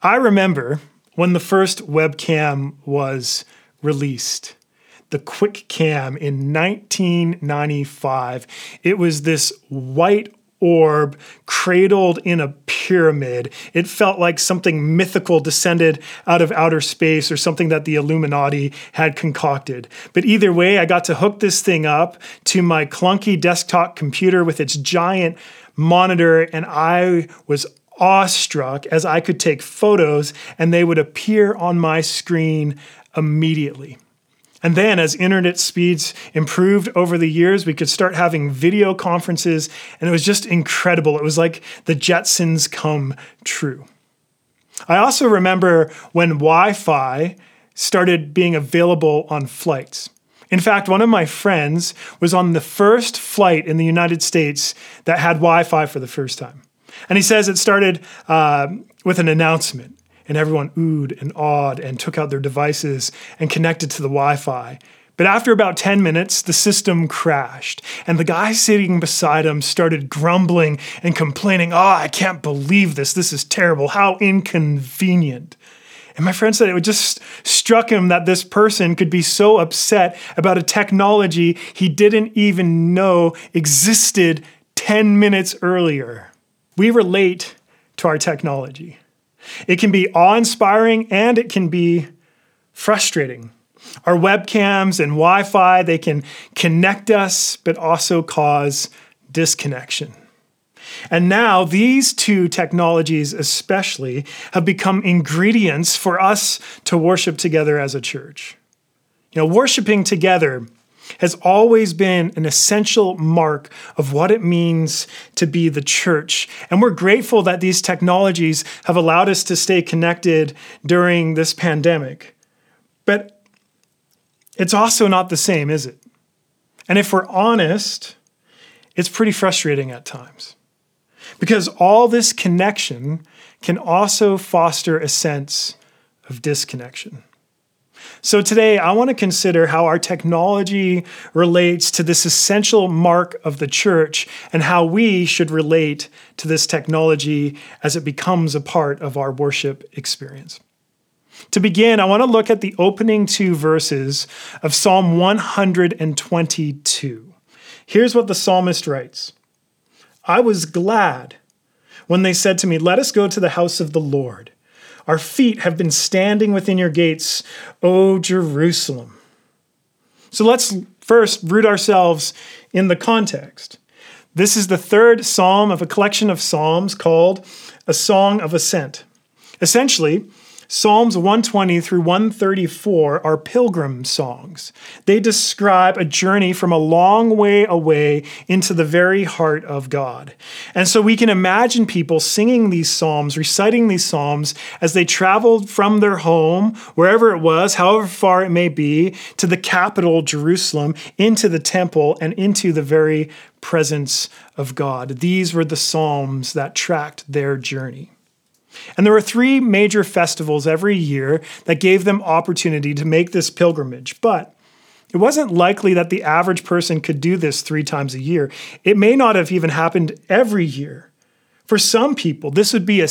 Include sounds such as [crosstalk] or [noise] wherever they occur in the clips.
I remember when the first webcam was released, the QuickCam in 1995. It was this white orb cradled in a pyramid. It felt like something mythical descended out of outer space or something that the Illuminati had concocted. But either way, I got to hook this thing up to my clunky desktop computer with its giant monitor, and I was awestruck as I could take photos and they would appear on my screen immediately. And then, as internet speeds improved over the years, we could start having video conferences, and it was just incredible. It was like the Jetsons come true. I also remember when Wi Fi started being available on flights. In fact, one of my friends was on the first flight in the United States that had Wi Fi for the first time. And he says it started uh, with an announcement, and everyone oohed and awed and took out their devices and connected to the Wi Fi. But after about 10 minutes, the system crashed, and the guy sitting beside him started grumbling and complaining, Oh, I can't believe this. This is terrible. How inconvenient. And my friend said it just struck him that this person could be so upset about a technology he didn't even know existed 10 minutes earlier. We relate to our technology. It can be awe inspiring and it can be frustrating. Our webcams and Wi Fi, they can connect us, but also cause disconnection. And now these two technologies, especially, have become ingredients for us to worship together as a church. You know, worshiping together has always been an essential mark of what it means to be the church. And we're grateful that these technologies have allowed us to stay connected during this pandemic. But it's also not the same, is it? And if we're honest, it's pretty frustrating at times. Because all this connection can also foster a sense of disconnection. So today, I want to consider how our technology relates to this essential mark of the church and how we should relate to this technology as it becomes a part of our worship experience. To begin, I want to look at the opening two verses of Psalm 122. Here's what the psalmist writes I was glad when they said to me, Let us go to the house of the Lord. Our feet have been standing within your gates, O Jerusalem. So let's first root ourselves in the context. This is the third psalm of a collection of psalms called a Song of Ascent. Essentially, Psalms 120 through 134 are pilgrim songs. They describe a journey from a long way away into the very heart of God. And so we can imagine people singing these psalms, reciting these psalms as they traveled from their home, wherever it was, however far it may be, to the capital, Jerusalem, into the temple, and into the very presence of God. These were the psalms that tracked their journey. And there were three major festivals every year that gave them opportunity to make this pilgrimage. But it wasn't likely that the average person could do this three times a year. It may not have even happened every year. For some people, this would be a,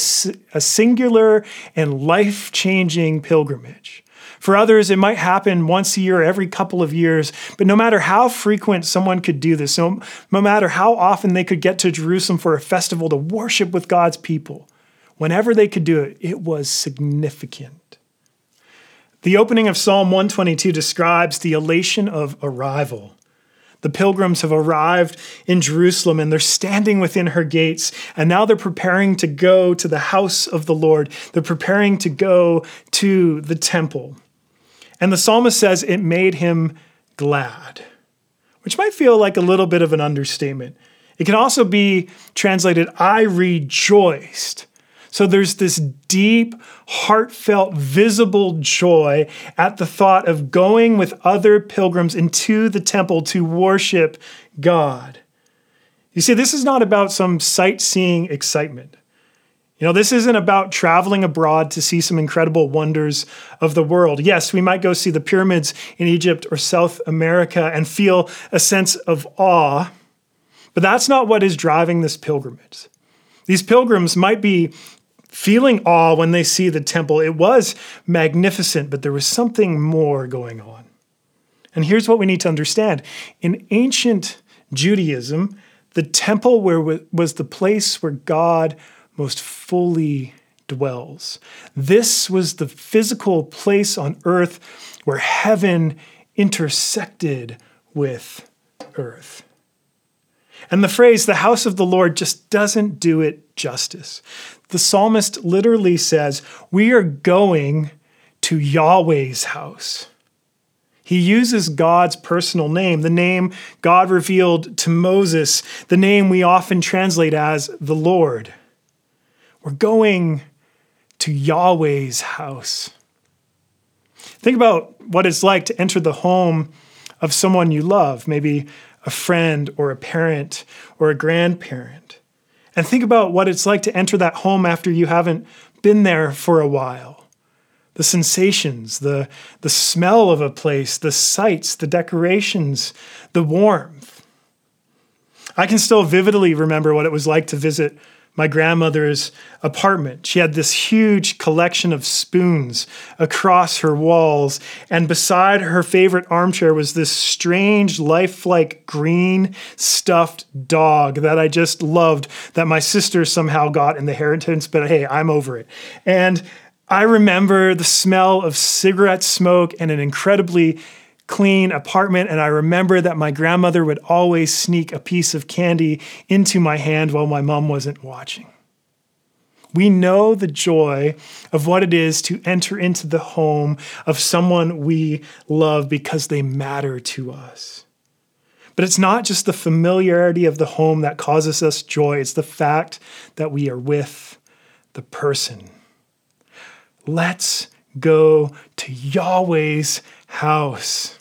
a singular and life changing pilgrimage. For others, it might happen once a year, every couple of years. But no matter how frequent someone could do this, no, no matter how often they could get to Jerusalem for a festival to worship with God's people, whenever they could do it, it was significant. The opening of Psalm 122 describes the elation of arrival. The pilgrims have arrived in Jerusalem and they're standing within her gates, and now they're preparing to go to the house of the Lord. They're preparing to go to the temple. And the psalmist says it made him glad, which might feel like a little bit of an understatement. It can also be translated, I rejoiced. So there's this deep, heartfelt, visible joy at the thought of going with other pilgrims into the temple to worship God. You see, this is not about some sightseeing excitement. You know, this isn't about traveling abroad to see some incredible wonders of the world. Yes, we might go see the pyramids in Egypt or South America and feel a sense of awe, but that's not what is driving this pilgrimage. These pilgrims might be feeling awe when they see the temple. It was magnificent, but there was something more going on. And here's what we need to understand in ancient Judaism, the temple where was the place where God most fully dwells. This was the physical place on earth where heaven intersected with earth. And the phrase, the house of the Lord, just doesn't do it justice. The psalmist literally says, We are going to Yahweh's house. He uses God's personal name, the name God revealed to Moses, the name we often translate as the Lord. We're going to Yahweh's house. Think about what it's like to enter the home of someone you love, maybe a friend or a parent or a grandparent. And think about what it's like to enter that home after you haven't been there for a while the sensations, the, the smell of a place, the sights, the decorations, the warmth. I can still vividly remember what it was like to visit my grandmother's apartment. She had this huge collection of spoons across her walls, and beside her favorite armchair was this strange, lifelike green stuffed dog that I just loved that my sister somehow got in the inheritance, but hey, I'm over it. And I remember the smell of cigarette smoke and an incredibly clean apartment. And I remember that my grandmother would always sneak a piece of candy into my hand while my mom wasn't watching. We know the joy of what it is to enter into the home of someone we love because they matter to us. But it's not just the familiarity of the home that causes us joy, it's the fact that we are with the person. Let's go to Yahweh's house.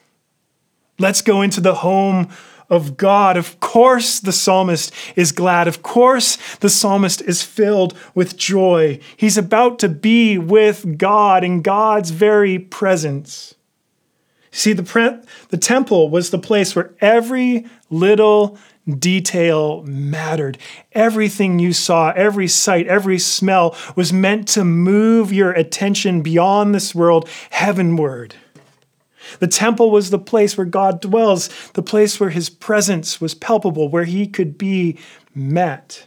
Let's go into the home of God. Of course, the psalmist is glad. Of course, the psalmist is filled with joy. He's about to be with God in God's very presence. See, the, pre- the temple was the place where every little detail mattered. Everything you saw, every sight, every smell was meant to move your attention beyond this world heavenward. The temple was the place where God dwells, the place where his presence was palpable, where he could be met.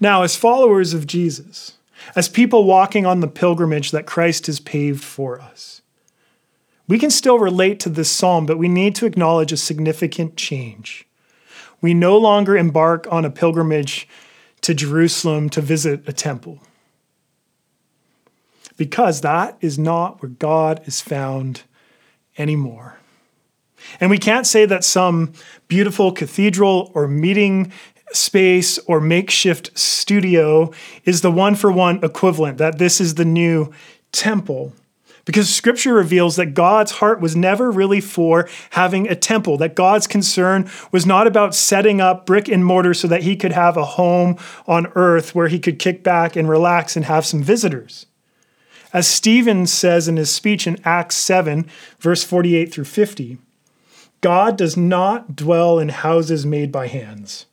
Now, as followers of Jesus, as people walking on the pilgrimage that Christ has paved for us, we can still relate to this psalm, but we need to acknowledge a significant change. We no longer embark on a pilgrimage to Jerusalem to visit a temple because that is not where God is found anymore. And we can't say that some beautiful cathedral or meeting space or makeshift studio is the one for one equivalent, that this is the new temple. Because scripture reveals that God's heart was never really for having a temple, that God's concern was not about setting up brick and mortar so that he could have a home on earth where he could kick back and relax and have some visitors. As Stephen says in his speech in Acts 7, verse 48 through 50, God does not dwell in houses made by hands.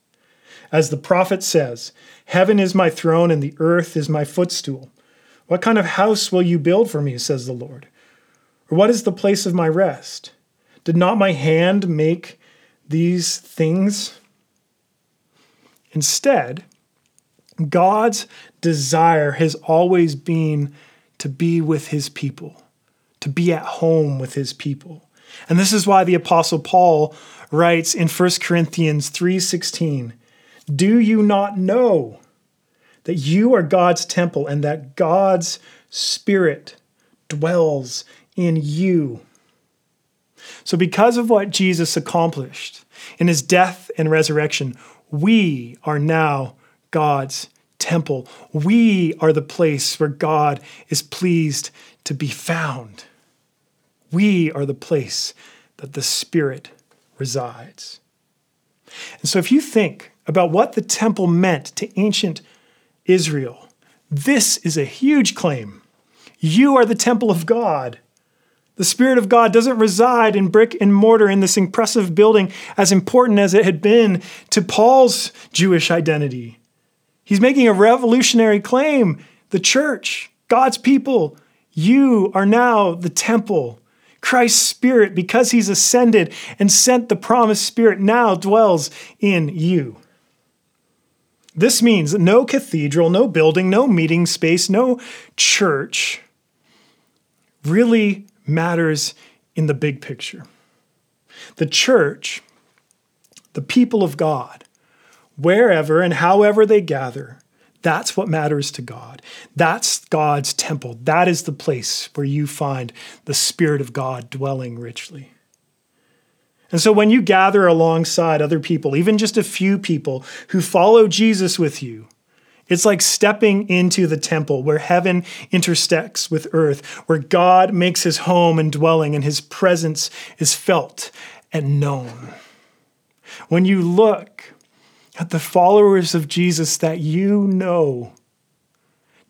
As the prophet says, Heaven is my throne and the earth is my footstool. What kind of house will you build for me, says the Lord? Or what is the place of my rest? Did not my hand make these things? Instead, God's desire has always been to be with his people, to be at home with his people. And this is why the apostle Paul writes in 1 Corinthians 3:16, "Do you not know that you are God's temple and that God's spirit dwells in you?" So because of what Jesus accomplished in his death and resurrection, we are now God's temple. We are the place where God is pleased to be found. We are the place that the Spirit resides. And so, if you think about what the temple meant to ancient Israel, this is a huge claim. You are the temple of God. The Spirit of God doesn't reside in brick and mortar in this impressive building, as important as it had been to Paul's Jewish identity. He's making a revolutionary claim. The church, God's people, you are now the temple. Christ's Spirit, because He's ascended and sent the promised Spirit, now dwells in you. This means no cathedral, no building, no meeting space, no church really matters in the big picture. The church, the people of God, wherever and however they gather, that's what matters to God. That's God's temple. That is the place where you find the Spirit of God dwelling richly. And so when you gather alongside other people, even just a few people who follow Jesus with you, it's like stepping into the temple where heaven intersects with earth, where God makes his home and dwelling, and his presence is felt and known. When you look at the followers of Jesus that you know,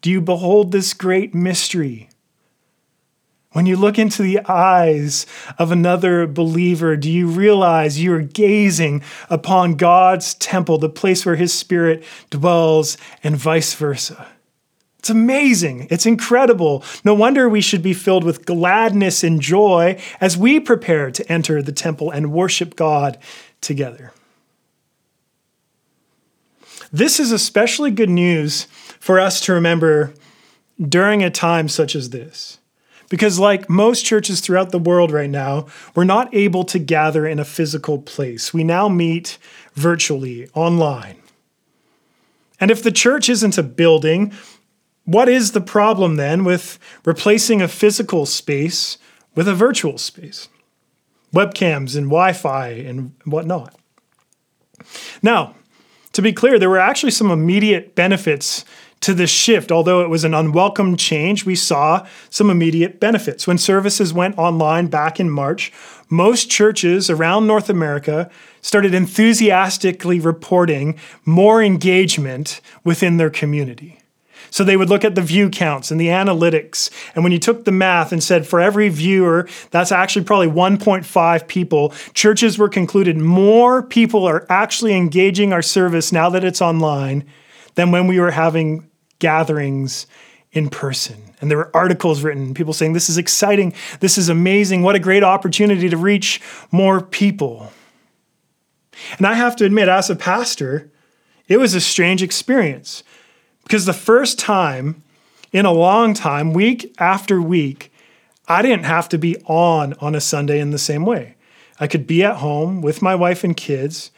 do you behold this great mystery? When you look into the eyes of another believer, do you realize you are gazing upon God's temple, the place where His Spirit dwells, and vice versa? It's amazing. It's incredible. No wonder we should be filled with gladness and joy as we prepare to enter the temple and worship God together. This is especially good news for us to remember during a time such as this. Because, like most churches throughout the world right now, we're not able to gather in a physical place. We now meet virtually, online. And if the church isn't a building, what is the problem then with replacing a physical space with a virtual space? Webcams and Wi Fi and whatnot. Now, to be clear, there were actually some immediate benefits to this shift, although it was an unwelcome change, we saw some immediate benefits. When services went online back in March, most churches around North America started enthusiastically reporting more engagement within their community. So they would look at the view counts and the analytics. And when you took the math and said for every viewer, that's actually probably 1.5 people, churches were concluded more people are actually engaging our service now that it's online than when we were having gatherings in person. And there were articles written, people saying, This is exciting. This is amazing. What a great opportunity to reach more people. And I have to admit, as a pastor, it was a strange experience because the first time in a long time, week after week, I didn't have to be on on a Sunday in the same way. I could be at home with my wife and kids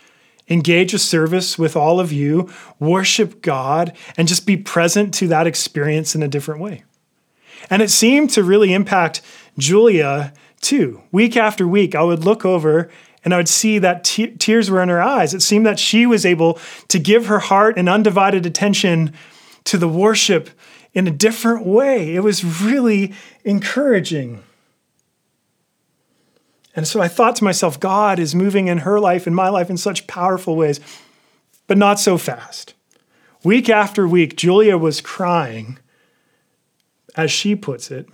engage a service with all of you, worship God, and just be present to that experience in a different way. And it seemed to really impact Julia too. Week after week, I would look over and I would see that te- tears were in her eyes. It seemed that she was able to give her heart and undivided attention to the worship in a different way. It was really encouraging. And so I thought to myself, God is moving in her life and my life in such powerful ways, but not so fast. Week after week, Julia was crying, as she puts it,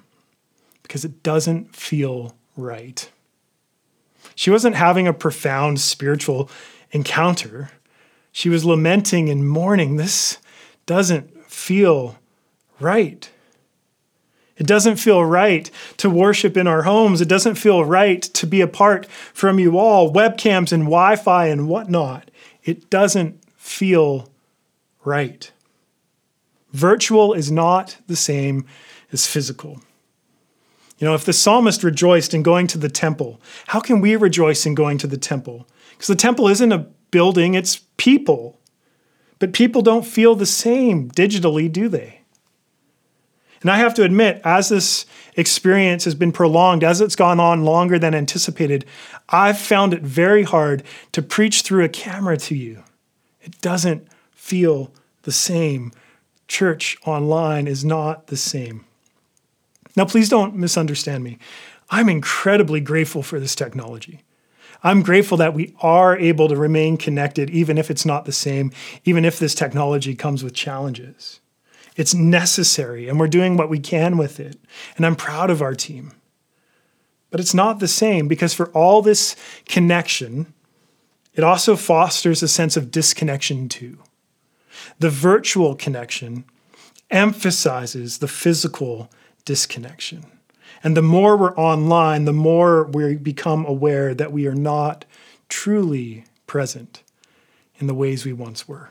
because it doesn't feel right. She wasn't having a profound spiritual encounter. She was lamenting and mourning. This doesn't feel right. It doesn't feel right to worship in our homes. It doesn't feel right to be apart from you all, webcams and Wi Fi and whatnot. It doesn't feel right. Virtual is not the same as physical. You know, if the psalmist rejoiced in going to the temple, how can we rejoice in going to the temple? Because the temple isn't a building, it's people. But people don't feel the same digitally, do they? And I have to admit, as this experience has been prolonged, as it's gone on longer than anticipated, I've found it very hard to preach through a camera to you. It doesn't feel the same. Church online is not the same. Now, please don't misunderstand me. I'm incredibly grateful for this technology. I'm grateful that we are able to remain connected, even if it's not the same, even if this technology comes with challenges. It's necessary, and we're doing what we can with it. And I'm proud of our team. But it's not the same because for all this connection, it also fosters a sense of disconnection too. the virtual connection emphasizes the physical disconnection. And the more we're online, the more we become aware that we are not truly present in the ways we once were.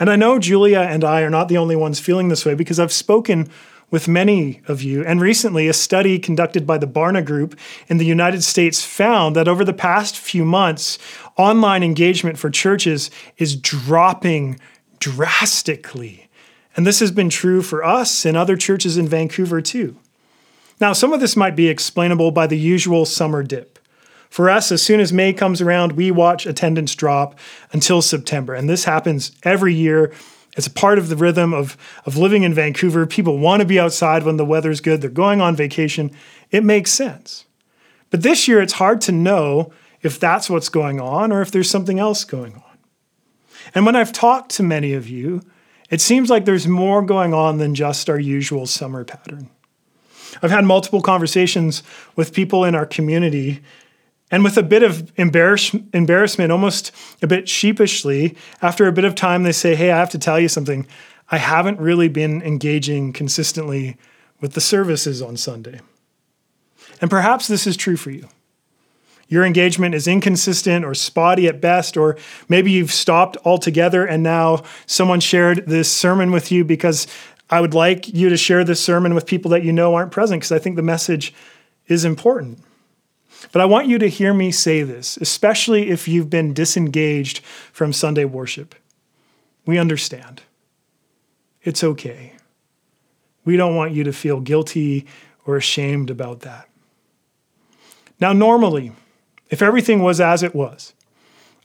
And I know Julia and I are not the only ones feeling this way because I've spoken with many of you. And recently, a study conducted by the Barna Group in the United States found that over the past few months, online engagement for churches is dropping drastically. And this has been true for us and other churches in Vancouver too. Now, some of this might be explainable by the usual summer dip. For us, as soon as May comes around, we watch attendance drop until September. And this happens every year. It's a part of the rhythm of, of living in Vancouver. People want to be outside when the weather's good, they're going on vacation. It makes sense. But this year, it's hard to know if that's what's going on or if there's something else going on. And when I've talked to many of you, it seems like there's more going on than just our usual summer pattern. I've had multiple conversations with people in our community, and with a bit of embarrass- embarrassment, almost a bit sheepishly, after a bit of time, they say, Hey, I have to tell you something. I haven't really been engaging consistently with the services on Sunday. And perhaps this is true for you your engagement is inconsistent or spotty at best, or maybe you've stopped altogether and now someone shared this sermon with you because I would like you to share this sermon with people that you know aren't present because I think the message is important. But I want you to hear me say this, especially if you've been disengaged from Sunday worship. We understand. It's okay. We don't want you to feel guilty or ashamed about that. Now, normally, if everything was as it was,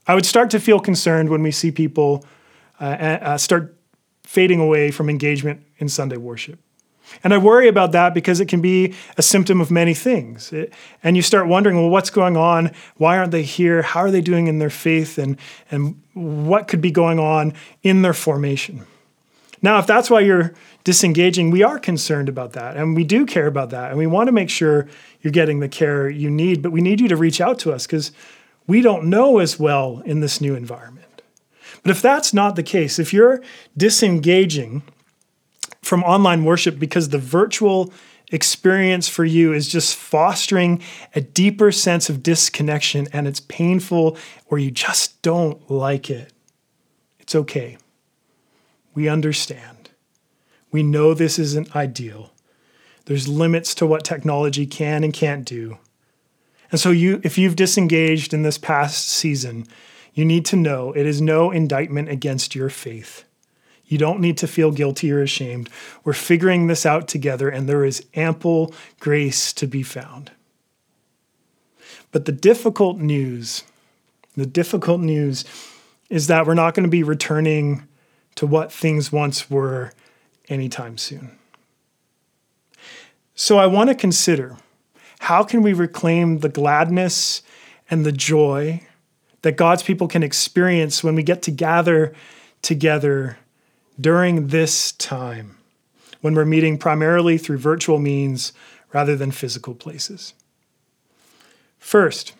I would start to feel concerned when we see people uh, uh, start fading away from engagement in Sunday worship. And I worry about that because it can be a symptom of many things. It, and you start wondering, well, what's going on? Why aren't they here? How are they doing in their faith? And, and what could be going on in their formation? Now, if that's why you're disengaging, we are concerned about that. And we do care about that. And we want to make sure you're getting the care you need. But we need you to reach out to us because we don't know as well in this new environment. But if that's not the case, if you're disengaging from online worship because the virtual experience for you is just fostering a deeper sense of disconnection and it's painful or you just don't like it, it's okay. We understand. We know this isn't ideal. There's limits to what technology can and can't do. And so you if you've disengaged in this past season, you need to know it is no indictment against your faith. You don't need to feel guilty or ashamed. We're figuring this out together, and there is ample grace to be found. But the difficult news, the difficult news is that we're not going to be returning to what things once were anytime soon. So I want to consider how can we reclaim the gladness and the joy that God's people can experience when we get to gather together during this time when we're meeting primarily through virtual means rather than physical places. First,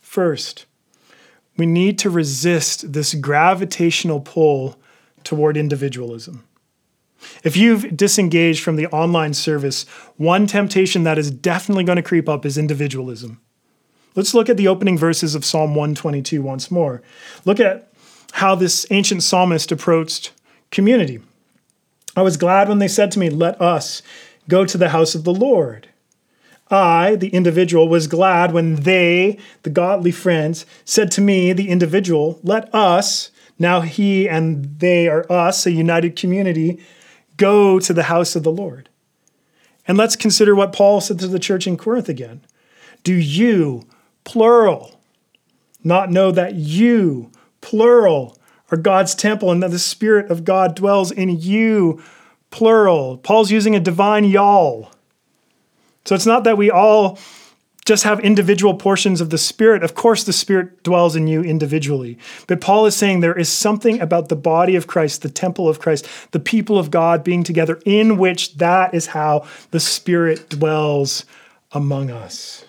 first, we need to resist this gravitational pull toward individualism. If you've disengaged from the online service, one temptation that is definitely going to creep up is individualism. Let's look at the opening verses of Psalm 122 once more. Look at how this ancient psalmist approached community. I was glad when they said to me, Let us go to the house of the Lord. I, the individual, was glad when they, the godly friends, said to me, the individual, Let us, now he and they are us, a united community, go to the house of the Lord. And let's consider what Paul said to the church in Corinth again. Do you, plural, not know that you, plural, are God's temple and that the Spirit of God dwells in you, plural. Paul's using a divine y'all. So it's not that we all just have individual portions of the Spirit. Of course, the Spirit dwells in you individually. But Paul is saying there is something about the body of Christ, the temple of Christ, the people of God being together, in which that is how the Spirit dwells among us.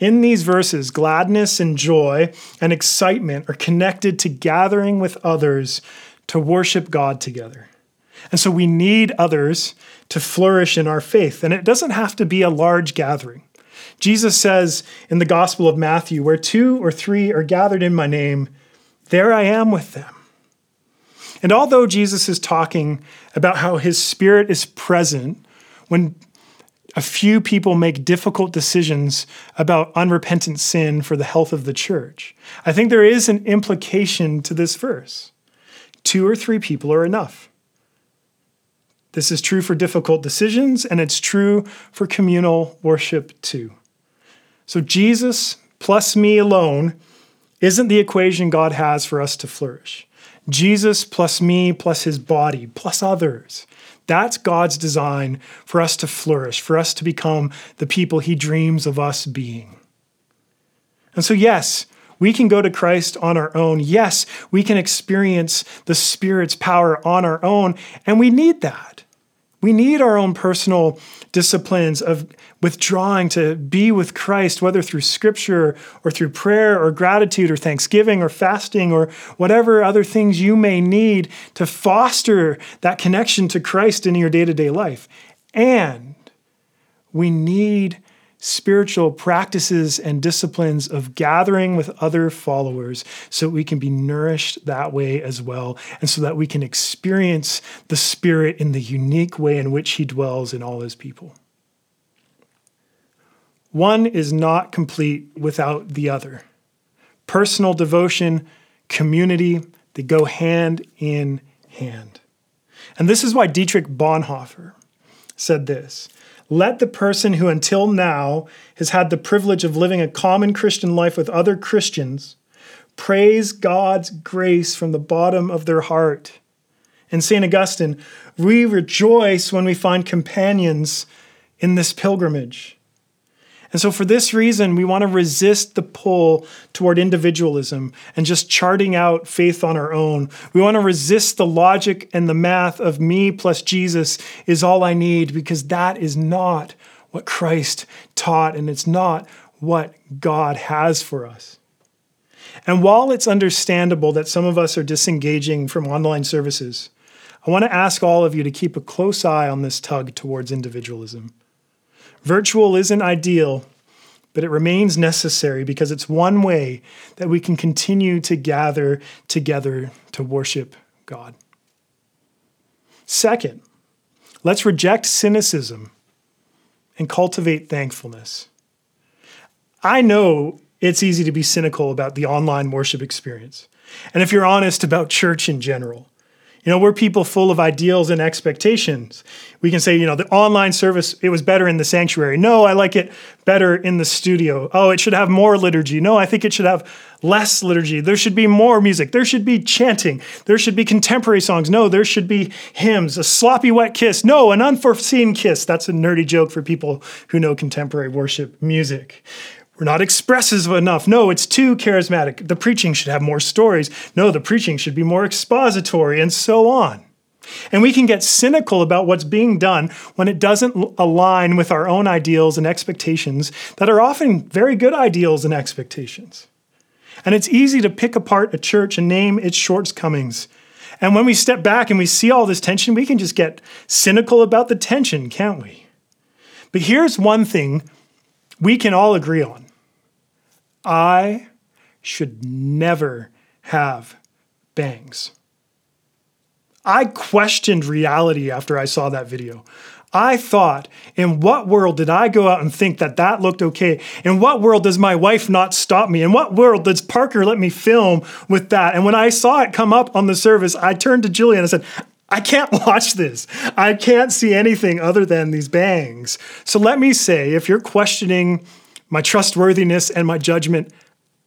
In these verses, gladness and joy and excitement are connected to gathering with others to worship God together. And so we need others to flourish in our faith. And it doesn't have to be a large gathering. Jesus says in the Gospel of Matthew, where two or three are gathered in my name, there I am with them. And although Jesus is talking about how his spirit is present when a few people make difficult decisions about unrepentant sin for the health of the church, I think there is an implication to this verse. Two or three people are enough. This is true for difficult decisions, and it's true for communal worship too. So, Jesus plus me alone isn't the equation God has for us to flourish. Jesus plus me plus his body plus others. That's God's design for us to flourish, for us to become the people he dreams of us being. And so, yes, we can go to Christ on our own. Yes, we can experience the Spirit's power on our own, and we need that. We need our own personal disciplines of withdrawing to be with Christ, whether through scripture or through prayer or gratitude or thanksgiving or fasting or whatever other things you may need to foster that connection to Christ in your day to day life. And we need spiritual practices and disciplines of gathering with other followers so we can be nourished that way as well, and so that we can experience the Spirit in the unique way in which He dwells in all His people. One is not complete without the other. Personal devotion, community, they go hand in hand. And this is why Dietrich Bonhoeffer said this let the person who until now has had the privilege of living a common Christian life with other Christians praise God's grace from the bottom of their heart. And St. Augustine, we rejoice when we find companions in this pilgrimage. And so, for this reason, we want to resist the pull toward individualism and just charting out faith on our own. We want to resist the logic and the math of me plus Jesus is all I need, because that is not what Christ taught, and it's not what God has for us. And while it's understandable that some of us are disengaging from online services, I want to ask all of you to keep a close eye on this tug towards individualism. Virtual isn't ideal, but it remains necessary because it's one way that we can continue to gather together to worship God. Second, let's reject cynicism and cultivate thankfulness. I know it's easy to be cynical about the online worship experience. And if you're honest about church in general, you know, we're people full of ideals and expectations. We can say, you know, the online service, it was better in the sanctuary. No, I like it better in the studio. Oh, it should have more liturgy. No, I think it should have less liturgy. There should be more music. There should be chanting. There should be contemporary songs. No, there should be hymns. A sloppy wet kiss. No, an unforeseen kiss. That's a nerdy joke for people who know contemporary worship music. We're not expressive enough. No, it's too charismatic. The preaching should have more stories. No, the preaching should be more expository, and so on. And we can get cynical about what's being done when it doesn't align with our own ideals and expectations that are often very good ideals and expectations. And it's easy to pick apart a church and name its shortcomings. And when we step back and we see all this tension, we can just get cynical about the tension, can't we? But here's one thing we can all agree on I should never have bangs. I questioned reality after I saw that video. I thought, in what world did I go out and think that that looked okay? In what world does my wife not stop me? In what world does Parker let me film with that? And when I saw it come up on the service, I turned to Julie and I said, I can't [laughs] watch this. I can't see anything other than these bangs. So let me say, if you're questioning my trustworthiness and my judgment,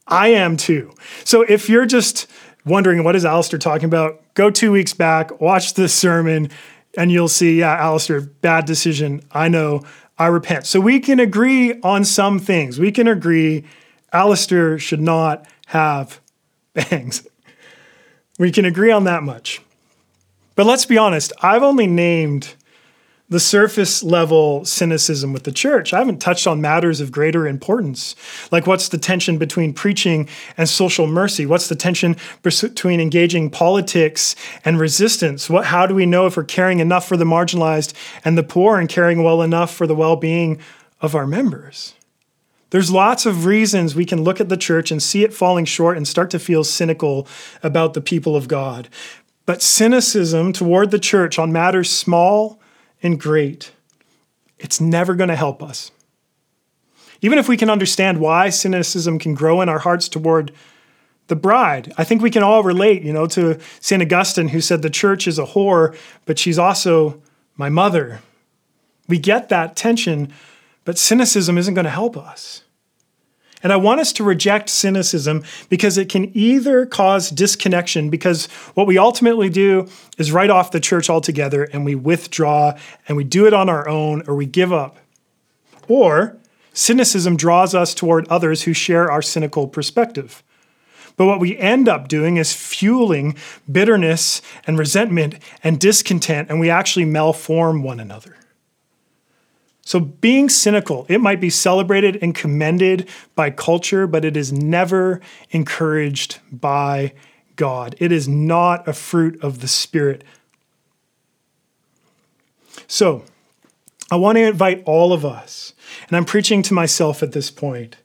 I am too. So if you're just wondering what is Alistair talking about, go two weeks back, watch the sermon, and you'll see, yeah, Alistair, bad decision. I know. I repent. So we can agree on some things. We can agree Alistair should not have [laughs] bangs. We can agree on that much. But let's be honest, I've only named the surface level cynicism with the church. I haven't touched on matters of greater importance, like what's the tension between preaching and social mercy? What's the tension between engaging politics and resistance? What, how do we know if we're caring enough for the marginalized and the poor and caring well enough for the well being of our members? There's lots of reasons we can look at the church and see it falling short and start to feel cynical about the people of God. But cynicism toward the church on matters small and great, it's never going to help us. Even if we can understand why cynicism can grow in our hearts toward the bride, I think we can all relate, you know, to St. Augustine who said the church is a whore, but she's also my mother. We get that tension, but cynicism isn't going to help us. And I want us to reject cynicism because it can either cause disconnection, because what we ultimately do is write off the church altogether and we withdraw and we do it on our own or we give up. Or cynicism draws us toward others who share our cynical perspective. But what we end up doing is fueling bitterness and resentment and discontent, and we actually malform one another. So, being cynical, it might be celebrated and commended by culture, but it is never encouraged by God. It is not a fruit of the Spirit. So, I want to invite all of us, and I'm preaching to myself at this point,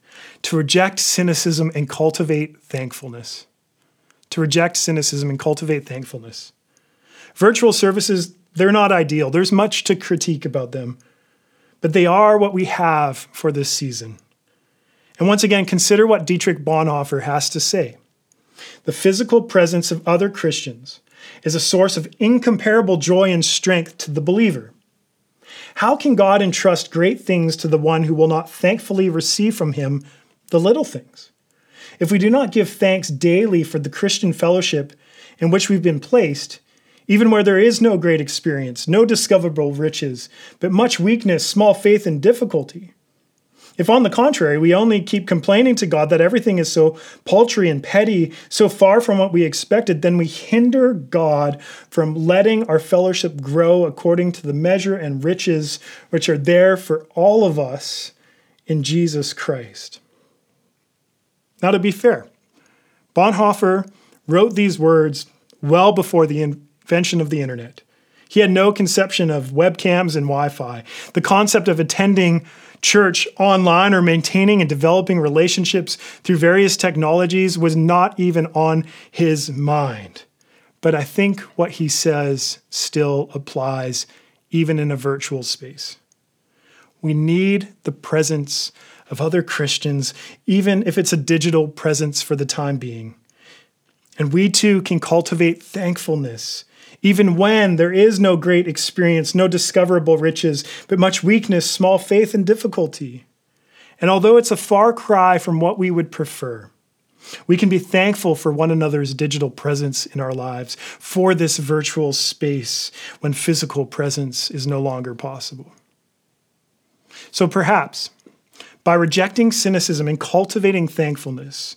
to reject cynicism and cultivate thankfulness. To reject cynicism and cultivate thankfulness. Virtual services, they're not ideal. There's much to critique about them but they are what we have for this season. And once again, consider what Dietrich Bonhoeffer has to say. The physical presence of other Christians is a source of incomparable joy and strength to the believer. How can God entrust great things to the one who will not thankfully receive from him the little things? If we do not give thanks daily for the Christian fellowship in which we've been placed, even where there is no great experience, no discoverable riches, but much weakness, small faith, and difficulty. If, on the contrary, we only keep complaining to God that everything is so paltry and petty, so far from what we expected, then we hinder God from letting our fellowship grow according to the measure and riches which are there for all of us in Jesus Christ. Now, to be fair, Bonhoeffer wrote these words well before the invention of the internet. He had no conception of webcams and Wi Fi. The concept of attending church online or maintaining and developing relationships through various technologies was not even on his mind. But I think what he says still applies even in a virtual space. We need the presence of other Christians, even if it's a digital presence for the time being. And we too can cultivate thankfulness even when there is no great experience, no discoverable riches, but much weakness, small faith, and difficulty. And although it's a far cry from what we would prefer, we can be thankful for one another's digital presence in our lives, for this virtual space when physical presence is no longer possible. So perhaps by rejecting cynicism and cultivating thankfulness,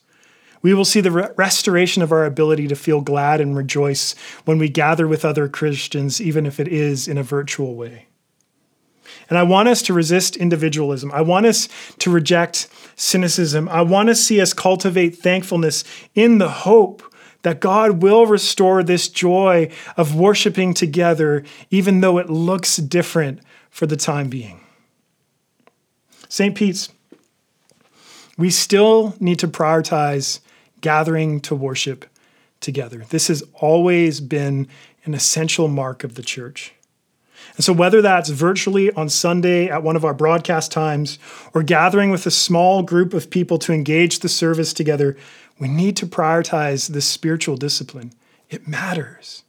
we will see the re- restoration of our ability to feel glad and rejoice when we gather with other Christians, even if it is in a virtual way. And I want us to resist individualism. I want us to reject cynicism. I want to see us cultivate thankfulness in the hope that God will restore this joy of worshiping together, even though it looks different for the time being. St. Pete's, we still need to prioritize gathering to worship together. This has always been an essential mark of the church. And so, whether that's virtually on Sunday at one of our broadcast times or gathering with a small group of people to engage the service together, we need to prioritize this spiritual discipline. It matters.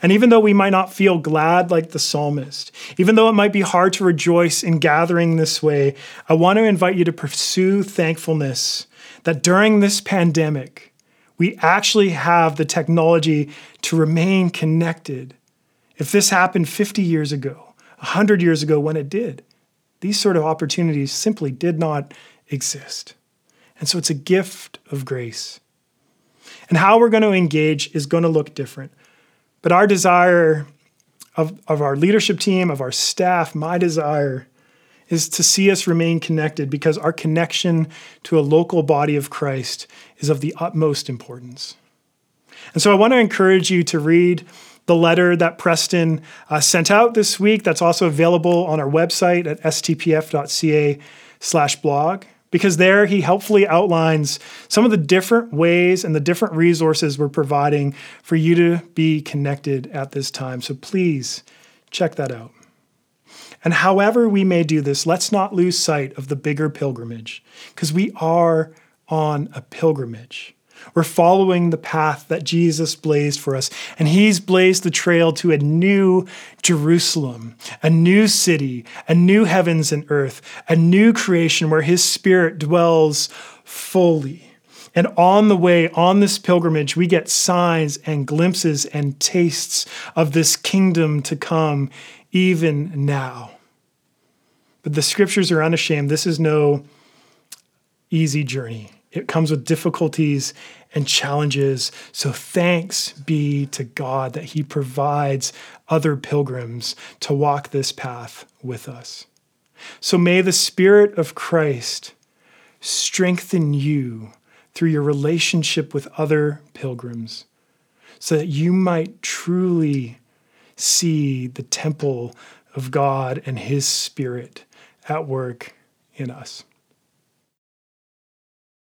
And even though we might not feel glad like the psalmist, even though it might be hard to rejoice in gathering this way, I want to invite you to pursue thankfulness that during this pandemic, we actually have the technology to remain connected. If this happened 50 years ago, 100 years ago when it did, these sort of opportunities simply did not exist. And so it's a gift of grace. And how we're going to engage is going to look different. But our desire of, of our leadership team, of our staff, my desire is to see us remain connected because our connection to a local body of Christ is of the utmost importance. And so I want to encourage you to read the letter that Preston uh, sent out this week. That's also available on our website at stpf.ca slash blog because there he helpfully outlines some of the different ways and the different resources we're providing for you to be connected at this time. So please check that out. And however we may do this, let's not lose sight of the bigger pilgrimage because we are on a pilgrimage. We're following the path that Jesus blazed for us. And he's blazed the trail to a new Jerusalem, a new city, a new heavens and earth, a new creation where his spirit dwells fully. And on the way, on this pilgrimage, we get signs and glimpses and tastes of this kingdom to come even now. But the scriptures are unashamed. This is no easy journey. It comes with difficulties and challenges. So thanks be to God that He provides other pilgrims to walk this path with us. So may the Spirit of Christ strengthen you through your relationship with other pilgrims so that you might truly see the temple of God and His Spirit at work in us.